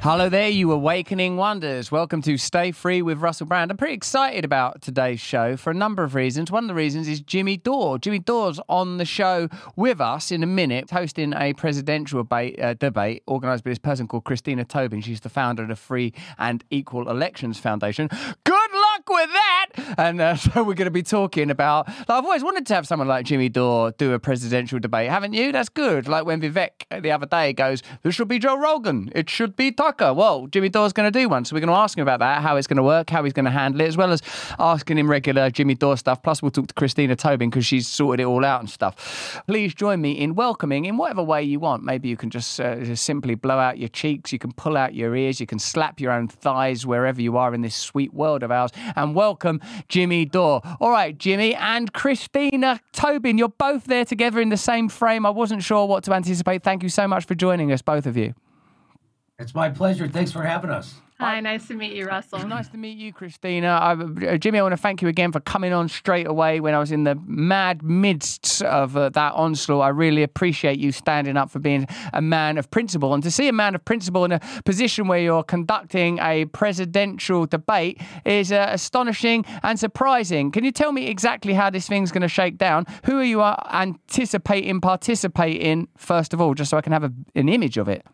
Hello there, you awakening wonders. Welcome to Stay Free with Russell Brand. I'm pretty excited about today's show for a number of reasons. One of the reasons is Jimmy Dore. Jimmy Dore's on the show with us in a minute, hosting a presidential debate, uh, debate organised by this person called Christina Tobin. She's the founder of the Free and Equal Elections Foundation. With that! And uh, so we're going to be talking about. Like, I've always wanted to have someone like Jimmy Dore do a presidential debate, haven't you? That's good. Like when Vivek the other day goes, "This should be Joe Rogan. It should be Tucker." Well, Jimmy Dore's going to do one, so we're going to ask him about that, how it's going to work, how he's going to handle it, as well as asking him regular Jimmy Dore stuff. Plus, we'll talk to Christina Tobin because she's sorted it all out and stuff. Please join me in welcoming in whatever way you want. Maybe you can just, uh, just simply blow out your cheeks, you can pull out your ears, you can slap your own thighs wherever you are in this sweet world of ours, and welcome Jimmy Dore. All right, Jimmy and Christina Tobin, you're both there together in the same frame. I wasn't sure what to anticipate. Thank you so much for joining us, both of you. It's my pleasure. Thanks for having us. Hi, nice to meet you, Russell. Nice to meet you, Christina. I, uh, Jimmy, I want to thank you again for coming on straight away when I was in the mad midst of uh, that onslaught. I really appreciate you standing up for being a man of principle. And to see a man of principle in a position where you're conducting a presidential debate is uh, astonishing and surprising. Can you tell me exactly how this thing's going to shake down? Who are you anticipating participating, first of all, just so I can have a, an image of it?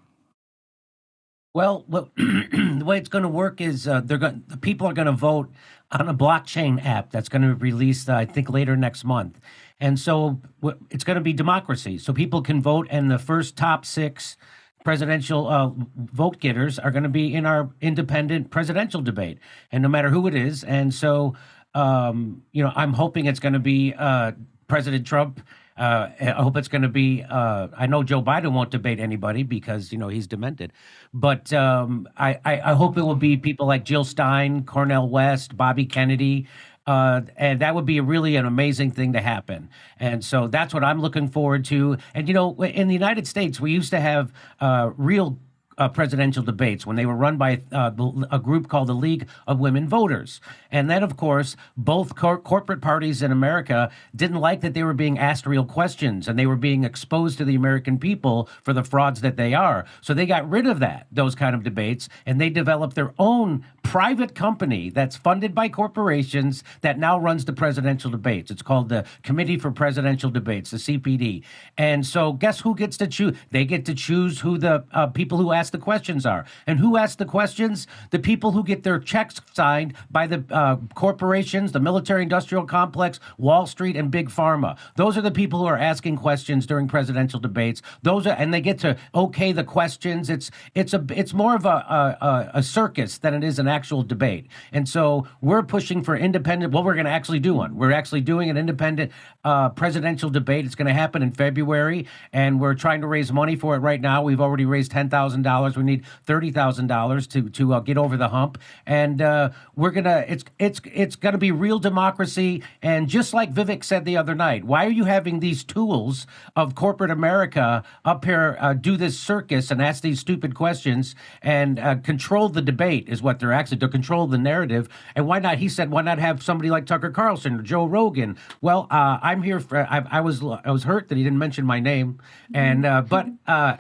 Well, the way it's going to work is uh, they're going. The people are going to vote on a blockchain app that's going to be released, uh, I think, later next month. And so w- it's going to be democracy. So people can vote, and the first top six presidential uh, vote getters are going to be in our independent presidential debate, and no matter who it is. And so, um, you know, I'm hoping it's going to be uh, President Trump. Uh, I hope it's going to be. Uh, I know Joe Biden won't debate anybody because you know he's demented, but um, I, I, I hope it will be people like Jill Stein, Cornel West, Bobby Kennedy, uh, and that would be really an amazing thing to happen. And so that's what I'm looking forward to. And you know, in the United States, we used to have uh, real uh, presidential debates when they were run by uh, a group called the League of Women Voters. And then, of course, both cor- corporate parties in America didn't like that they were being asked real questions and they were being exposed to the American people for the frauds that they are. So they got rid of that, those kind of debates, and they developed their own private company that's funded by corporations that now runs the presidential debates. It's called the Committee for Presidential Debates, the CPD. And so, guess who gets to choose? They get to choose who the uh, people who ask the questions are. And who asks the questions? The people who get their checks signed by the uh, corporations, the military industrial complex, Wall Street, and Big Pharma. Those are the people who are asking questions during presidential debates. Those are, and they get to okay the questions. It's it's a it's more of a a, a circus than it is an actual debate. And so we're pushing for independent. Well, we're going to actually do one. We're actually doing an independent uh, presidential debate. It's going to happen in February, and we're trying to raise money for it right now. We've already raised ten thousand dollars. We need thirty thousand dollars to to uh, get over the hump, and uh, we're gonna. It's it's it's to be real democracy. And just like Vivek said the other night, why are you having these tools of corporate America up here uh, do this circus and ask these stupid questions and uh, control the debate? Is what they're actually to control the narrative. And why not? He said, why not have somebody like Tucker Carlson or Joe Rogan? Well, uh, I'm here for. I, I, was I was hurt that he didn't mention my name, and uh, but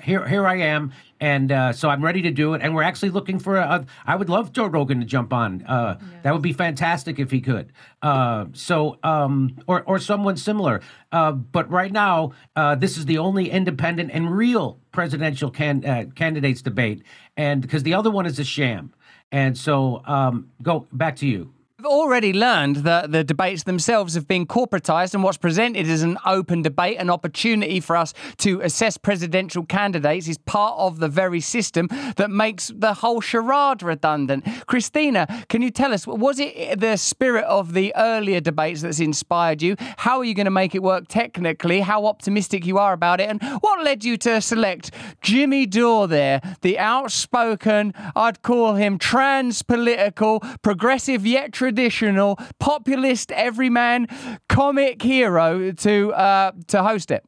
here here I am, and uh, so I'm ready to do it. And we're actually looking for a. a I would love Joe Rogan to jump on. Uh, yes. That would be fantastic if he could. Uh, so um, or or someone similar. Uh, but right now, uh, this is the only independent and real presidential can, uh, candidates debate, and because the other one is a sham. And so, um, go back to you. Already learned that the debates themselves have been corporatized, and what's presented is an open debate, an opportunity for us to assess presidential candidates is part of the very system that makes the whole charade redundant. Christina, can you tell us, was it the spirit of the earlier debates that's inspired you? How are you going to make it work technically? How optimistic you are about it? And what led you to select Jimmy Dore there, the outspoken, I'd call him trans political, progressive yet traditional? Traditional populist everyman comic hero to uh, to host it.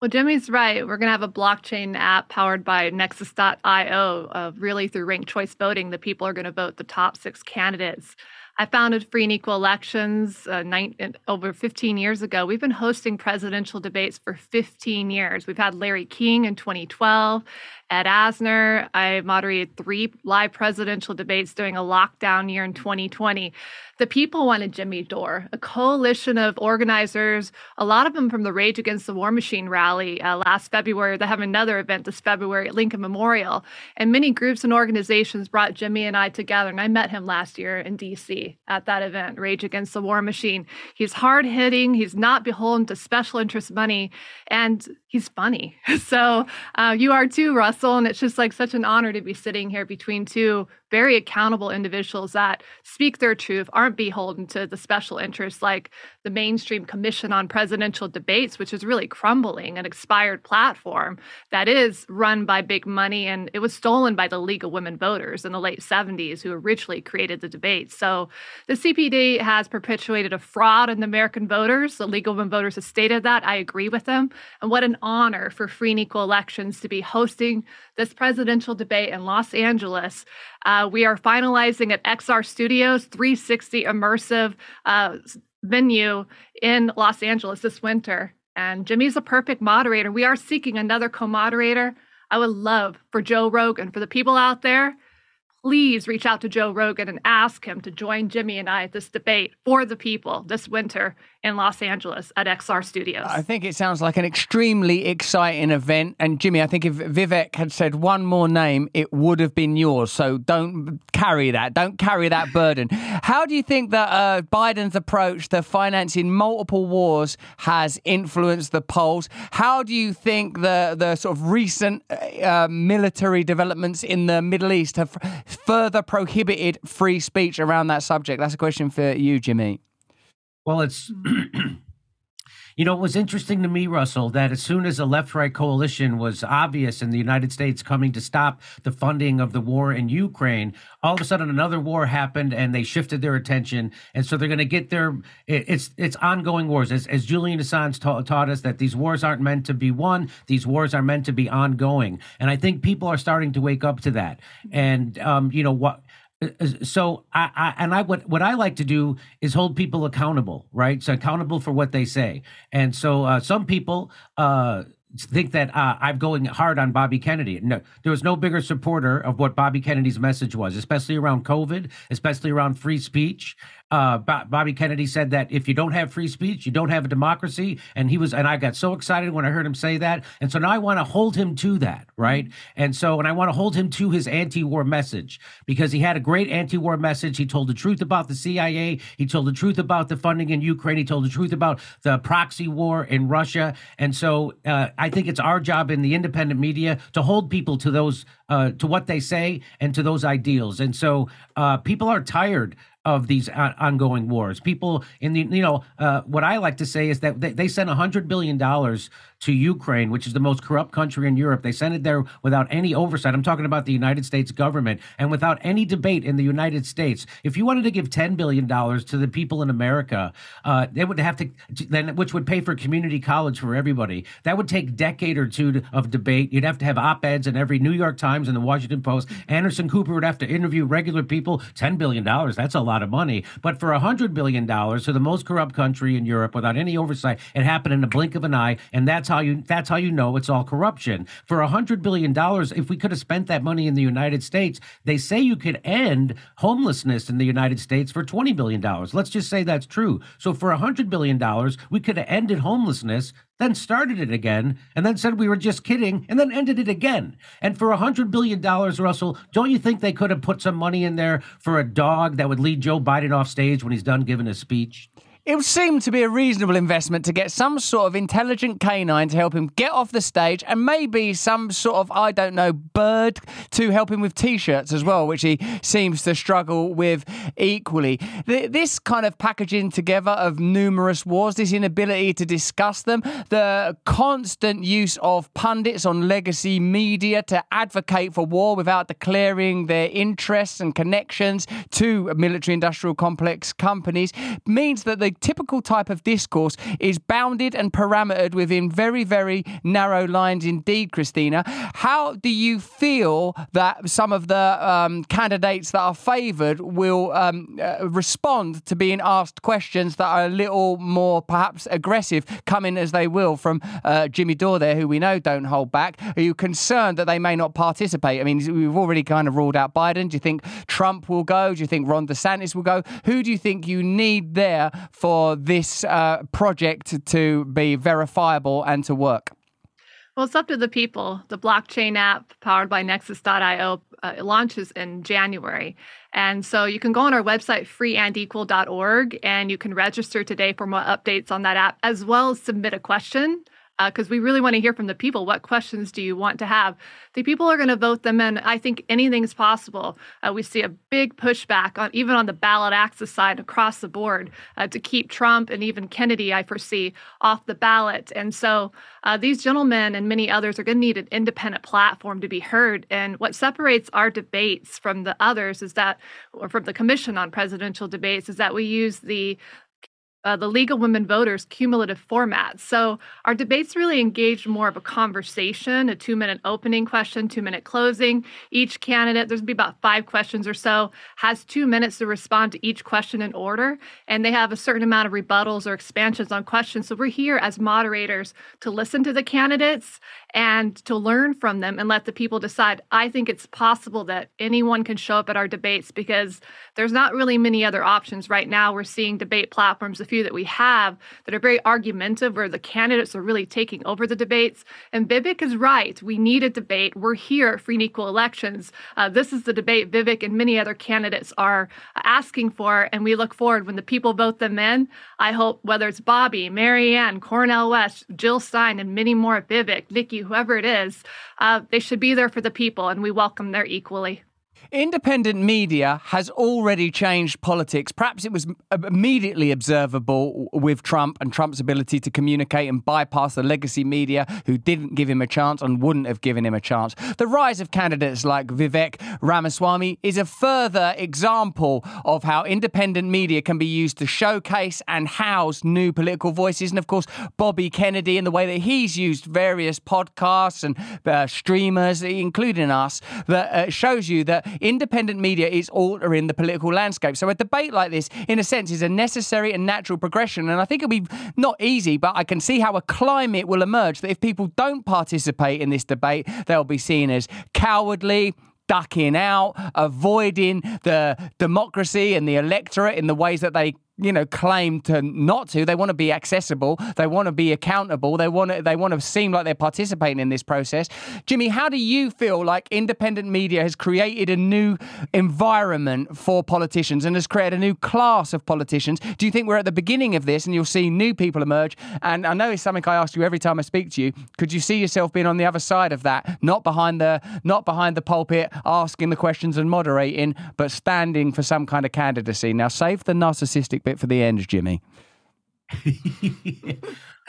Well, Jimmy's right. We're going to have a blockchain app powered by Nexus.io. Uh, really, through ranked choice voting, the people are going to vote the top six candidates I founded Free and Equal Elections uh, nine, over 15 years ago. We've been hosting presidential debates for 15 years. We've had Larry King in 2012, Ed Asner. I moderated three live presidential debates during a lockdown year in 2020 the people wanted Jimmy Dore, a coalition of organizers, a lot of them from the Rage Against the War Machine rally uh, last February. They have another event this February at Lincoln Memorial. And many groups and organizations brought Jimmy and I together. And I met him last year in DC at that event, Rage Against the War Machine. He's hard hitting, he's not beholden to special interest money, and he's funny. So uh, you are too, Russell. And it's just like such an honor to be sitting here between two very accountable individuals that speak their truth, aren't beholden to the special interests like the mainstream Commission on Presidential Debates, which is really crumbling, an expired platform that is run by big money. And it was stolen by the League of Women Voters in the late 70s, who originally created the debates. So the CPD has perpetuated a fraud in the American voters. The League of Women Voters has stated that. I agree with them. And what an honor for free and equal elections to be hosting this presidential debate in Los Angeles. Uh, we are finalizing at XR Studios 360 immersive uh, venue in Los Angeles this winter. And Jimmy's a perfect moderator. We are seeking another co moderator. I would love for Joe Rogan, for the people out there, please reach out to Joe Rogan and ask him to join Jimmy and I at this debate for the people this winter in Los Angeles at XR Studios. I think it sounds like an extremely exciting event. And Jimmy, I think if Vivek had said one more name, it would have been yours. So don't carry that. Don't carry that burden. How do you think that uh, Biden's approach to financing multiple wars has influenced the polls? How do you think the the sort of recent uh, military developments in the Middle East have further prohibited free speech around that subject? That's a question for you, Jimmy. Well, it's. you know, it was interesting to me, Russell, that as soon as a left right coalition was obvious in the United States coming to stop the funding of the war in Ukraine, all of a sudden another war happened and they shifted their attention. And so they're going to get their, it's it's ongoing wars. As, as Julian Assange ta- taught us, that these wars aren't meant to be won, these wars are meant to be ongoing. And I think people are starting to wake up to that. And, um, you know, what, so I, I, and I what what I like to do is hold people accountable, right? So accountable for what they say. And so uh, some people uh, think that uh, I'm going hard on Bobby Kennedy. No, there was no bigger supporter of what Bobby Kennedy's message was, especially around COVID, especially around free speech uh, Bobby Kennedy said that if you don't have free speech, you don't have a democracy. And he was, and I got so excited when I heard him say that. And so now I want to hold him to that, right? And so, and I want to hold him to his anti-war message because he had a great anti-war message. He told the truth about the CIA. He told the truth about the funding in Ukraine. He told the truth about the proxy war in Russia. And so, uh, I think it's our job in the independent media to hold people to those, uh, to what they say and to those ideals. And so, uh, people are tired of these ongoing wars. People in the, you know, uh, what I like to say is that they, they sent $100 billion to Ukraine, which is the most corrupt country in Europe. They sent it there without any oversight. I'm talking about the United States government and without any debate in the United States. If you wanted to give $10 billion to the people in America, uh, they would have to, then, which would pay for community college for everybody. That would take a decade or two of debate. You'd have to have op eds in every New York Times and the Washington Post. Anderson Cooper would have to interview regular people. $10 billion, that's a lot of money. But for $100 billion to the most corrupt country in Europe without any oversight, it happened in the blink of an eye. And that's how you that's how you know it's all corruption. For a hundred billion dollars, if we could have spent that money in the United States, they say you could end homelessness in the United States for twenty billion dollars. Let's just say that's true. So for a hundred billion dollars, we could have ended homelessness then started it again, and then said we were just kidding, and then ended it again. And for a $100 billion, Russell, don't you think they could have put some money in there for a dog that would lead Joe Biden off stage when he's done giving his speech? It would seem to be a reasonable investment to get some sort of intelligent canine to help him get off the stage and maybe some sort of, I don't know, bird to help him with t shirts as well, which he seems to struggle with equally. This kind of packaging together of numerous wars, this inability to discuss them, the constant use of pundits on legacy media to advocate for war without declaring their interests and connections to military industrial complex companies means that the typical type of discourse is bounded and parametered within very, very narrow lines indeed, Christina. How do you feel that some of the um, candidates that are favoured will um, uh, respond to being asked questions that are a little more perhaps aggressive, coming as they will from uh, Jimmy Dore there, who we know don't hold back? Are you concerned that they may not participate? I mean, we've already kind of ruled out Biden. Do you think Trump will go? Do you think Ron DeSantis will go? Who do you think you need there for this uh, project to be verifiable and to work? Well, it's up to the people. The blockchain app powered by Nexus.io uh, launches in January. And so you can go on our website, freeandequal.org, and you can register today for more updates on that app, as well as submit a question because uh, we really want to hear from the people. What questions do you want to have? The people are going to vote them in. I think anything's possible. Uh, we see a big pushback on even on the ballot access side across the board uh, to keep Trump and even Kennedy, I foresee, off the ballot. And so uh, these gentlemen and many others are going to need an independent platform to be heard. And what separates our debates from the others is that, or from the Commission on Presidential Debates, is that we use the uh, the League of Women Voters cumulative format. So our debates really engaged more of a conversation, a two minute opening question, two minute closing. Each candidate, there's be about five questions or so, has two minutes to respond to each question in order. And they have a certain amount of rebuttals or expansions on questions. So we're here as moderators to listen to the candidates and to learn from them and let the people decide. I think it's possible that anyone can show up at our debates because there's not really many other options right now. We're seeing debate platforms few that we have that are very argumentative, where the candidates are really taking over the debates. And Vivek is right. We need a debate. We're here and Equal Elections. Uh, this is the debate Vivek and many other candidates are asking for. And we look forward when the people vote them in. I hope whether it's Bobby, Marianne, Cornel West, Jill Stein, and many more, Vivek, Nikki, whoever it is, uh, they should be there for the people, and we welcome them equally. Independent media has already changed politics. Perhaps it was immediately observable with Trump and Trump's ability to communicate and bypass the legacy media who didn't give him a chance and wouldn't have given him a chance. The rise of candidates like Vivek Ramaswamy is a further example of how independent media can be used to showcase and house new political voices. And of course, Bobby Kennedy and the way that he's used various podcasts and uh, streamers, including us, that uh, shows you that independent media is altering the political landscape. So a debate like this, in a sense, is a necessary and natural progression. And I think it'll be not easy, but I can see how a climate will emerge that if people don't participate in this debate, they'll be seen as cowardly, ducking out, avoiding the democracy and the electorate in the ways that they you know claim to not to. They want to be accessible. They want to be accountable. They want to they want to seem like they're participating in this process. Jimmy how do you feel like independent media has created a new environment for politicians and has created a new class of politicians? Do you think we're at the beginning of this and you'll see new people emerge? And i know it's something i ask you every time i speak to you. Could you see yourself being on the other side of that? Not behind the not behind the pulpit asking the questions and moderating but standing for some kind of candidacy. Now save the narcissistic bit bit for the end, Jimmy.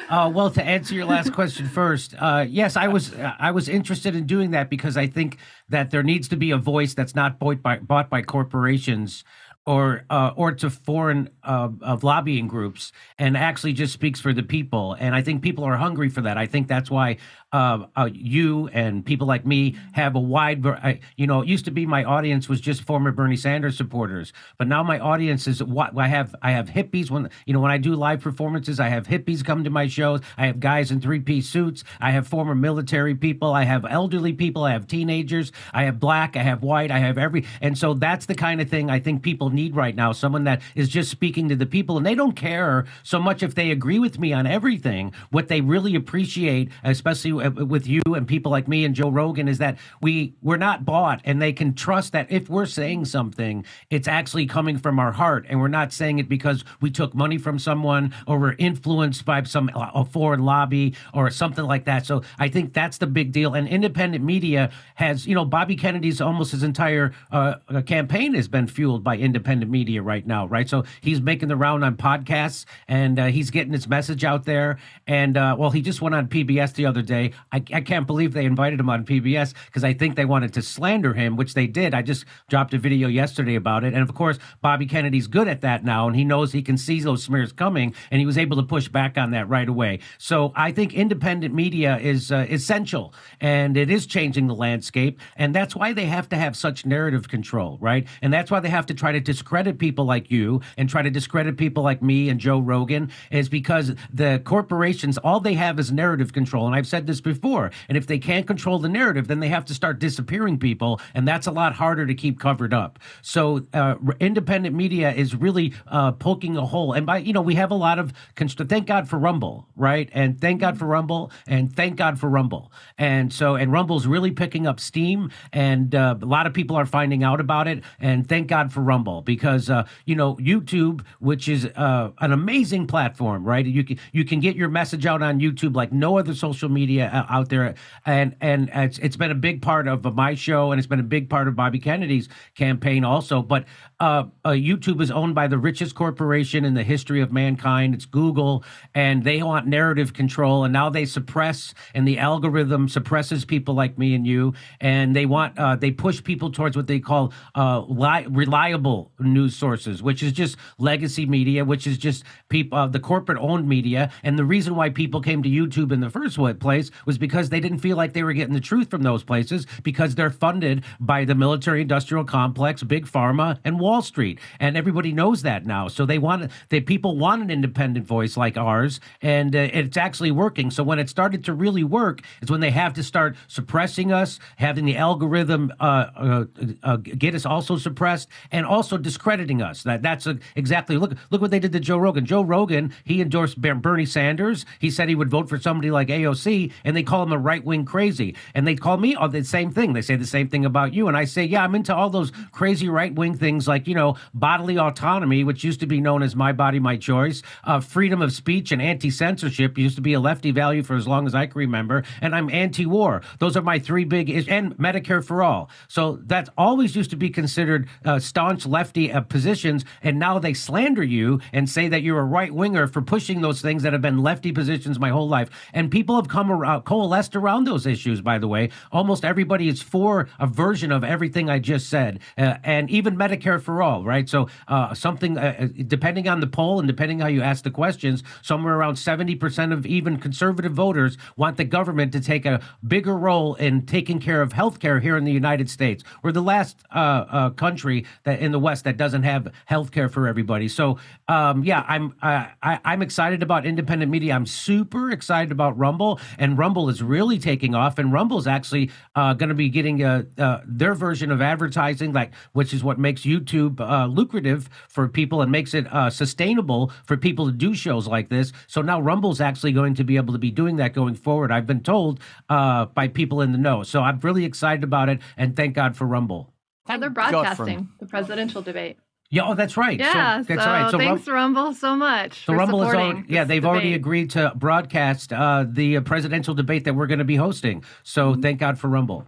uh, well, to answer your last question first, uh, yes, I was I was interested in doing that because I think that there needs to be a voice that's not bought by bought by corporations or uh, or to foreign uh, of lobbying groups and actually just speaks for the people. And I think people are hungry for that. I think that's why uh, uh, you and people like me have a wide, I, you know, it used to be my audience was just former Bernie Sanders supporters, but now my audience is what I have. I have hippies when you know when I do live performances. I have hippies come to my shows. I have guys in three piece suits. I have former military people. I have elderly people. I have teenagers. I have black. I have white. I have every. And so that's the kind of thing I think people need right now. Someone that is just speaking to the people, and they don't care so much if they agree with me on everything. What they really appreciate, especially with you and people like me and Joe Rogan is that we we're not bought and they can trust that if we're saying something it's actually coming from our heart and we're not saying it because we took money from someone or we're influenced by some a foreign lobby or something like that so I think that's the big deal and independent media has you know Bobby Kennedy's almost his entire uh, campaign has been fueled by independent independent media right now, right? So he's making the round on podcasts and uh, he's getting his message out there. And uh, well, he just went on PBS the other day. I, I can't believe they invited him on PBS because I think they wanted to slander him, which they did. I just dropped a video yesterday about it. And of course, Bobby Kennedy's good at that now, and he knows he can see those smears coming, and he was able to push back on that right away. So I think independent media is uh, essential, and it is changing the landscape, and that's why they have to have such narrative control, right? And that's why they have to try to discredit people like you and try to discredit people like me and Joe Rogan, is because the corporations all they have is narrative control, and I've said this before. And if they can't control the narrative, then they have to start disappearing people, and that's a lot harder to keep covered up. So uh, independent media is really uh, poking a hole, and by you know we have a lot of const- thank God for Rumble, right? And thank God for Rumble, and thank God for Rumble, and so and Rumble's really picking up steam, and uh, a lot of people are finding out about it, and thank God for Rumble because uh, you know YouTube, which is uh, an amazing platform, right? You can you can get your message out on YouTube like no other social media uh, out there, and and it's, it's been a big part of my show, and it's been a big part of Bobby Kennedy's campaign also. But uh, uh, YouTube is owned by the richest corporation in the history of mankind. It's Google, and they want narrative control, and now they suppress, and the algorithm suppresses people like me and you, and they want uh, they push people towards what they call li- reliable news sources, which is just legacy media, which is just people the corporate owned media, and the reason why people came to YouTube in the first place was because they didn't feel like they were getting the truth from those places because they're funded by the military industrial complex, big pharma, and Wall Street, and everybody knows that now. So they want they people want an independent voice like ours, and uh, it's actually working. So when it started to really work, is when they have to start suppressing us, having the algorithm uh, uh, uh get us also suppressed, and also discrediting us. That that's a, exactly look look what they did to Joe Rogan. Joe Rogan he endorsed Bernie Sanders. He said he would vote for somebody like AOC, and they call him a right wing crazy. And they call me oh, the same thing. They say the same thing about you, and I say yeah, I'm into all those crazy right wing things like you know bodily autonomy, which used to be known as my body, my choice, uh, freedom of speech and anti censorship used to be a lefty value for as long as I can remember, and I'm anti war. Those are my three big is- and Medicare for all. So that's always used to be considered uh, staunch lefty uh, positions, and now they slander you and say that you're a right winger for pushing those things that have been lefty positions my whole life. And people have come around, coalesced around those issues. By the way, almost everybody is for a version of everything I just said, uh, and even Medicare for all. Right. So uh, something, uh, uh depending on the poll and depending how you ask the questions, somewhere around seventy percent of even conservative voters want the government to take a bigger role in taking care of health care here in the United States. We're the last uh, uh, country that in the West that doesn't have health care for everybody. So um, yeah, I'm I, I'm excited about independent media. I'm super excited about Rumble, and Rumble is really taking off. And Rumble's actually uh, going to be getting a, uh, their version of advertising, like which is what makes YouTube uh, lucrative for people and makes it uh, sustainable for people to do shows like this. So now Rumble's actually going to be able to be doing that going forward. I've been told uh, by people in the know. So I'm really excited about it, and thank God for Rumble. And they're broadcasting the presidential debate. Yeah, oh, that's right. Yeah, so, that's so right. So thanks, Rum- Rumble, so much. So Rumble is all, yeah, they've debate. already agreed to broadcast uh, the uh, presidential debate that we're going to be hosting. So mm-hmm. thank God for Rumble.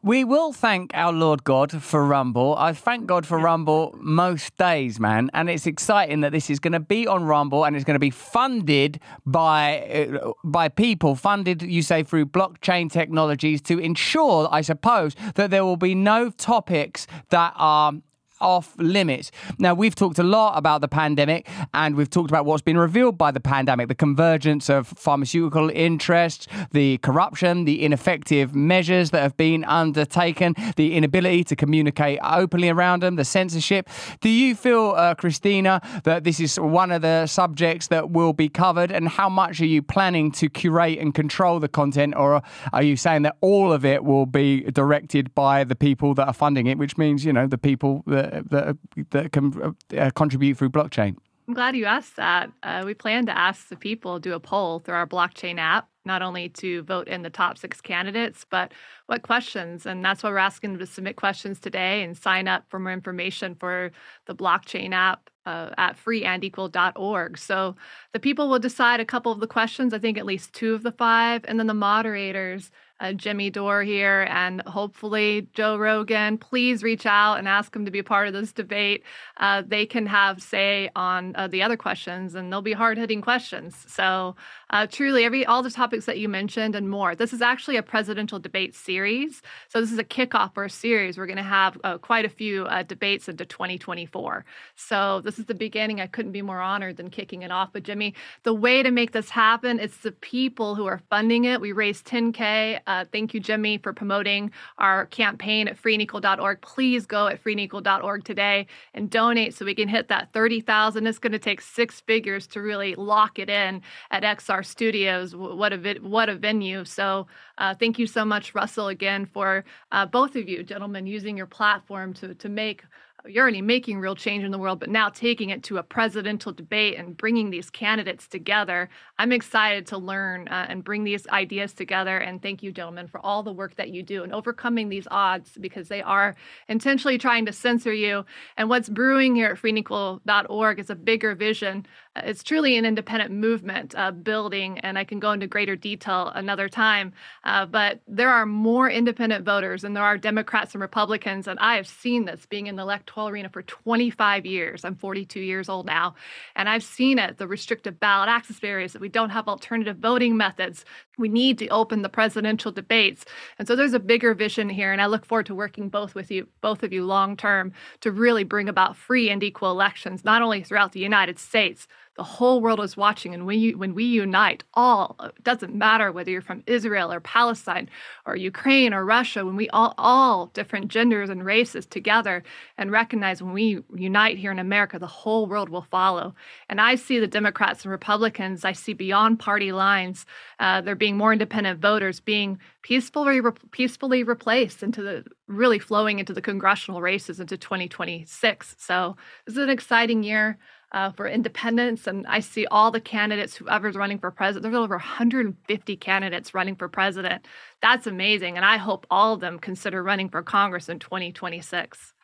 We will thank our Lord God for Rumble. I thank God for Rumble most days, man. And it's exciting that this is going to be on Rumble and it's going to be funded by uh, by people, funded, you say, through blockchain technologies to ensure, I suppose, that there will be no topics that are off limits. Now, we've talked a lot about the pandemic and we've talked about what's been revealed by the pandemic the convergence of pharmaceutical interests, the corruption, the ineffective measures that have been undertaken, the inability to communicate openly around them, the censorship. Do you feel, uh, Christina, that this is one of the subjects that will be covered? And how much are you planning to curate and control the content? Or are you saying that all of it will be directed by the people that are funding it, which means, you know, the people that that that can uh, contribute through blockchain? I'm glad you asked that. Uh, we plan to ask the people do a poll through our blockchain app, not only to vote in the top six candidates, but what questions. And that's why we're asking them to submit questions today and sign up for more information for the blockchain app uh, at freeandequal.org. So the people will decide a couple of the questions, I think at least two of the five, and then the moderators uh, Jimmy Dore here and hopefully Joe Rogan. Please reach out and ask them to be part of this debate. Uh, they can have say on uh, the other questions, and they'll be hard hitting questions. So uh, truly, every all the topics that you mentioned and more. This is actually a presidential debate series. So this is a kickoff for a series. We're going to have uh, quite a few uh, debates into 2024. So this is the beginning. I couldn't be more honored than kicking it off. But Jimmy, the way to make this happen, it's the people who are funding it. We raised 10k uh, thank you, Jimmy, for promoting our campaign at freeandequal.org. Please go at freeandequal.org today and donate so we can hit that 30,000. It's going to take six figures to really lock it in at XR Studios. What a vi- what a venue! So uh, thank you so much, Russell, again for uh, both of you, gentlemen, using your platform to to make you're already making real change in the world, but now taking it to a presidential debate and bringing these candidates together. I'm excited to learn uh, and bring these ideas together. And thank you, gentlemen, for all the work that you do and overcoming these odds because they are intentionally trying to censor you. And what's brewing here at freeandequal.org is a bigger vision it's truly an independent movement uh, building, and I can go into greater detail another time. Uh, but there are more independent voters and there are Democrats and Republicans, and I have seen this being in the electoral arena for 25 years. I'm 42 years old now, and I've seen it the restrictive ballot access barriers that we don't have alternative voting methods. We need to open the presidential debates, and so there's a bigger vision here, and I look forward to working both with you, both of you, long term, to really bring about free and equal elections, not only throughout the United States the whole world is watching and when you when we unite all it doesn't matter whether you're from israel or palestine or ukraine or russia when we all all different genders and races together and recognize when we unite here in america the whole world will follow. And i see the democrats and republicans i see beyond party lines uh, there being more independent voters being peacefully re- peacefully replaced into the really flowing into the congressional races into 2026 so this is an exciting year uh, for independence. And I see all the candidates, whoever's running for president, there's over 150 candidates running for president. That's amazing. And I hope all of them consider running for Congress in 2026.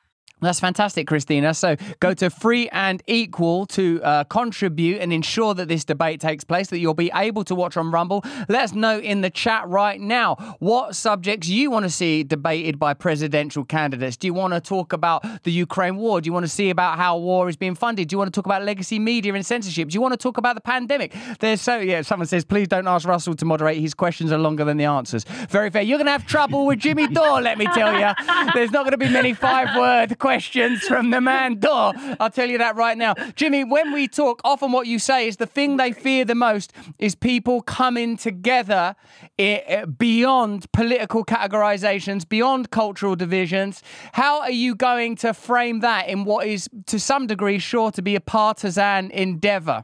That's fantastic, Christina. So go to Free and Equal to uh, contribute and ensure that this debate takes place, that you'll be able to watch on Rumble. Let us know in the chat right now what subjects you want to see debated by presidential candidates. Do you want to talk about the Ukraine war? Do you want to see about how war is being funded? Do you want to talk about legacy media and censorship? Do you want to talk about the pandemic? There's so, yeah, someone says, please don't ask Russell to moderate. His questions are longer than the answers. Very fair. You're going to have trouble with Jimmy Dore, let me tell you. There's not going to be many five word questions questions from the man Dore. I'll tell you that right now. Jimmy, when we talk, often what you say is the thing they fear the most is people coming together beyond political categorizations, beyond cultural divisions. How are you going to frame that in what is, to some degree, sure to be a partisan endeavor?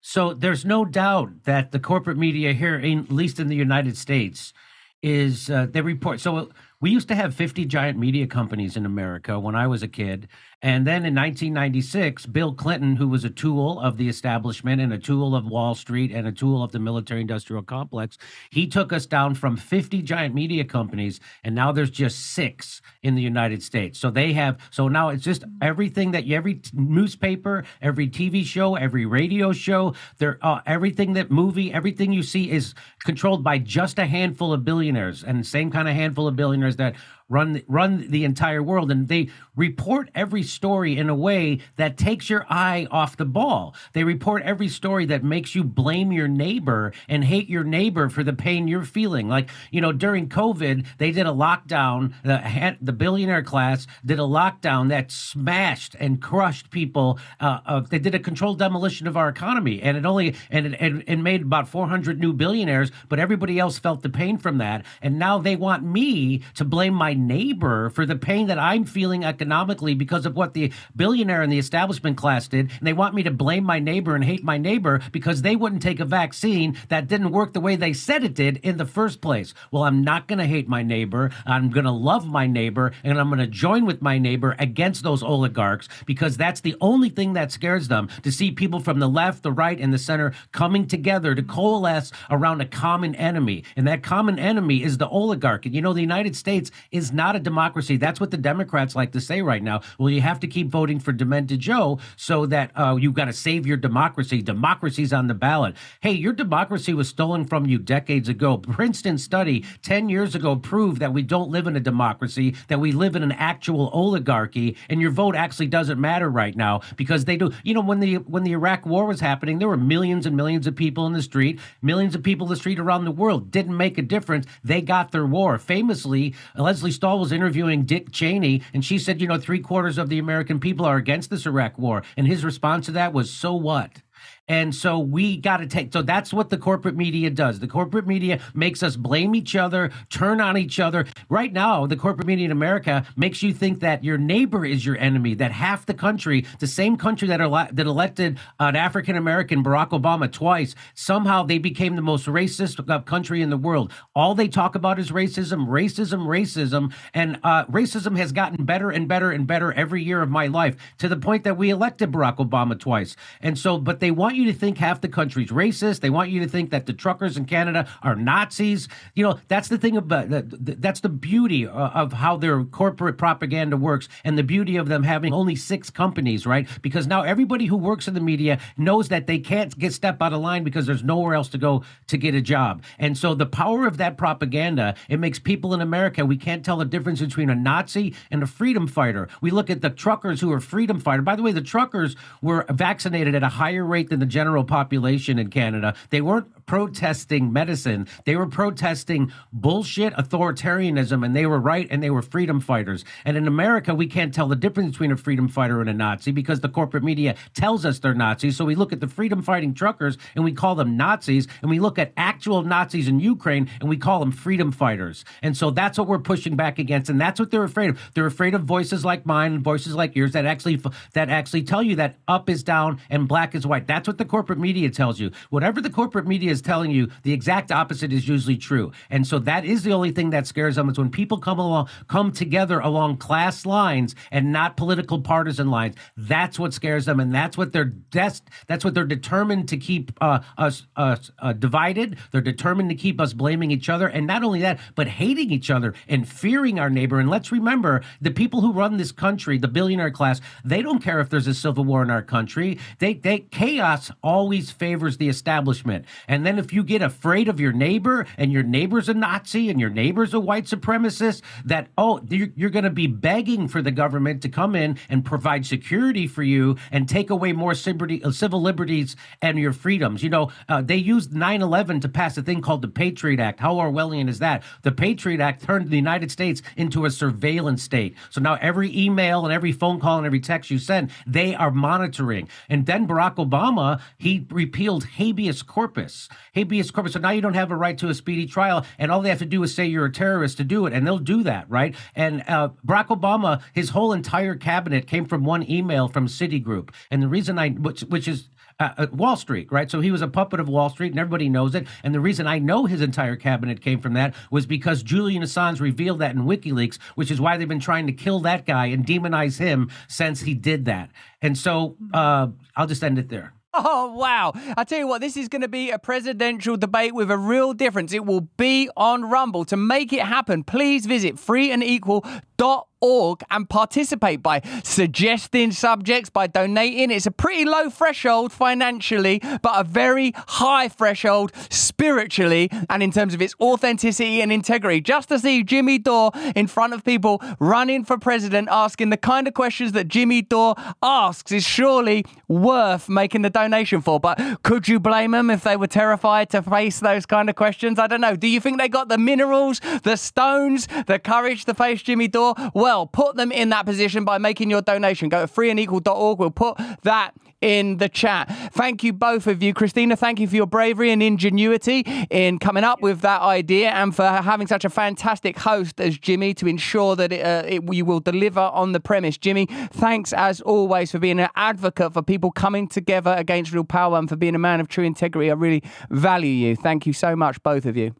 So there's no doubt that the corporate media here, in, at least in the United States, is uh, they report. So we used to have 50 giant media companies in America when I was a kid. And then in 1996, Bill Clinton, who was a tool of the establishment and a tool of Wall Street and a tool of the military industrial complex, he took us down from 50 giant media companies. And now there's just six in the United States. So they have, so now it's just everything that every newspaper, every TV show, every radio show, there, uh, everything that movie, everything you see is controlled by just a handful of billionaires and same kind of handful of billionaires that run run the entire world. And they report every story in a way that takes your eye off the ball. They report every story that makes you blame your neighbor and hate your neighbor for the pain you're feeling. Like you know during covid they did a lockdown. The, the billionaire class did a lockdown that smashed and crushed people uh, uh, they did a controlled demolition of our economy and it only and it, and made about 400 new billionaires but everybody else felt the pain from that. And now they want me to blame my neighbor for the pain that I'm feeling economically because of what the billionaire and the establishment class did. And they want me to blame my neighbor and hate my neighbor because they wouldn't take a vaccine that didn't work the way they said it did in the first place. Well, I'm not going to hate my neighbor. I'm going to love my neighbor and I'm going to join with my neighbor against those oligarchs because that's the only thing that scares them to see people from the left, the right, and the center coming together to coalesce around a common enemy. And that common enemy is the oligarch. And you know, the United States is not a democracy. That's what the Democrats like to say right now. Well, you have to keep voting for Demented Joe so that uh, you've got to save your democracy. Democracy's on the ballot. Hey, your democracy was stolen from you decades ago. Princeton study 10 years ago proved that we don't live in a democracy, that we live in an actual oligarchy, and your vote actually doesn't matter right now because they do. You know, when the when the Iraq war was happening, there were millions and millions of people in the street, millions of people in the street around the world. Didn't make a difference. They got their war. Famously, Lesley Stahl was interviewing Dick Cheney, and she said, you know, three quarters of the American people are against this Iraq war. And his response to that was, so what? And so we got to take, so that's what the corporate media does. The corporate media makes us blame each other, turn on each other. Right now, the corporate media in America makes you think that your neighbor is your enemy, that half the country, the same country that, ele- that elected an African American Barack Obama twice, somehow they became the most racist country in the world. All they talk about is racism, racism, racism. And uh, racism has gotten better and better and better every year of my life to the point that we elected Barack Obama twice. And so, but they want want you to think half the country's racist. They want you to think that the truckers in Canada are Nazis. You know, that's the thing about that's the beauty uh, of how their corporate propaganda works and the beauty of them having only six companies, right? Because now everybody who works in the media knows that they can't get step out of line because there's nowhere else to go to get a job. And so the power of that propaganda, it makes people in America, we can't tell the difference between a Nazi and a freedom fighter. We look at the truckers who are freedom fighters. By the way, the truckers were vaccinated at a higher rate than the general population in Canada. They weren't protesting medicine. They were protesting bullshit authoritarianism, and they were right, and they were freedom fighters. And in America, we can't tell the difference between a freedom fighter and a Nazi because the corporate media tells us they're Nazis. So we look at the freedom fighting truckers and we call them Nazis, and we look at actual Nazis in Ukraine and we call them freedom fighters. And so that's what we're pushing back against, and that's what they're afraid of. They're afraid of voices like mine and voices like yours that actually that actually tell you that up is down and black is white. That's what the corporate media tells you. Whatever the corporate media is telling you, the exact opposite is usually true. And so that is the only thing that scares them is when people come along, come together along class lines and not political partisan lines. That's what scares them, and that's what they're des- that's what they're determined to keep uh, us uh, divided. They're determined to keep us blaming each other, and not only that, but hating each other and fearing our neighbor. And let's remember, the people who run this country, the billionaire class, they don't care if there's a civil war in our country. They they chaos always favors the establishment. And then if you get afraid of your neighbor and your neighbor's a Nazi and your neighbor's a white supremacist, that, oh, you're, you're going to be begging for the government to come in and provide security for you and take away more uh, civil liberties and your freedoms. You know, uh, they used 9 11 to pass a thing called the Patriot Act. How Orwellian is that? The Patriot Act turned the United States into a surveillance state. So now every email and every phone call and every text you send, they are monitoring. And then Barack Obama, he repealed habeas corpus. Habeas corpus. So now you don't have a right to a speedy trial, and all they have to do is say you're a terrorist to do it, and they'll do that, right? And uh, Barack Obama, his whole entire cabinet came from one email from Citigroup, and the reason I, which, which is uh, Wall Street, right? So he was a puppet of Wall Street, and everybody knows it. And the reason I know his entire cabinet came from that was because Julian Assange revealed that in WikiLeaks, which is why they've been trying to kill that guy and demonize him since he did that. And so uh, I'll just end it there. Oh, wow. I tell you what, this is going to be a presidential debate with a real difference. It will be on Rumble. To make it happen, please visit freeandequal.org org and participate by suggesting subjects, by donating. It's a pretty low threshold financially, but a very high threshold spiritually and in terms of its authenticity and integrity. Just to see Jimmy Dore in front of people running for president asking the kind of questions that Jimmy Dore asks is surely worth making the donation for. But could you blame them if they were terrified to face those kind of questions? I don't know. Do you think they got the minerals, the stones, the courage to face Jimmy Dore? Well, well, put them in that position by making your donation. Go to freeandequal.org. We'll put that in the chat. Thank you, both of you. Christina, thank you for your bravery and ingenuity in coming up with that idea and for having such a fantastic host as Jimmy to ensure that it, uh, it, you will deliver on the premise. Jimmy, thanks as always for being an advocate for people coming together against real power and for being a man of true integrity. I really value you. Thank you so much, both of you.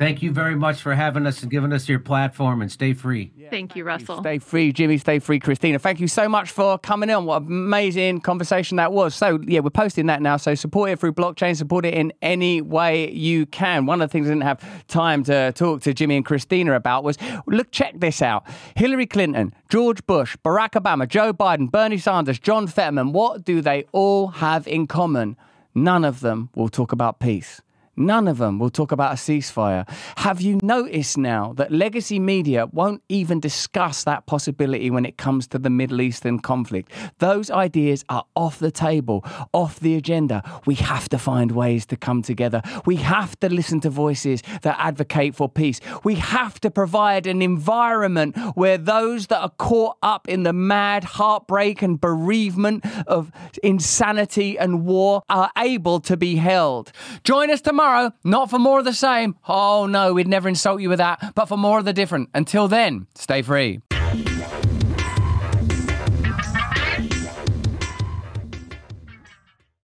Thank you very much for having us and giving us your platform and stay free. Yeah, thank you, Russell. Stay free, Jimmy. Stay free, Christina. Thank you so much for coming on. What amazing conversation that was. So, yeah, we're posting that now. So, support it through blockchain, support it in any way you can. One of the things I didn't have time to talk to Jimmy and Christina about was look, check this out Hillary Clinton, George Bush, Barack Obama, Joe Biden, Bernie Sanders, John Fetterman. What do they all have in common? None of them will talk about peace. None of them will talk about a ceasefire. Have you noticed now that legacy media won't even discuss that possibility when it comes to the Middle Eastern conflict? Those ideas are off the table, off the agenda. We have to find ways to come together. We have to listen to voices that advocate for peace. We have to provide an environment where those that are caught up in the mad heartbreak and bereavement of insanity and war are able to be held. Join us tomorrow tomorrow, not for more of the same. Oh no, we'd never insult you with that, but for more of the different. Until then, stay free.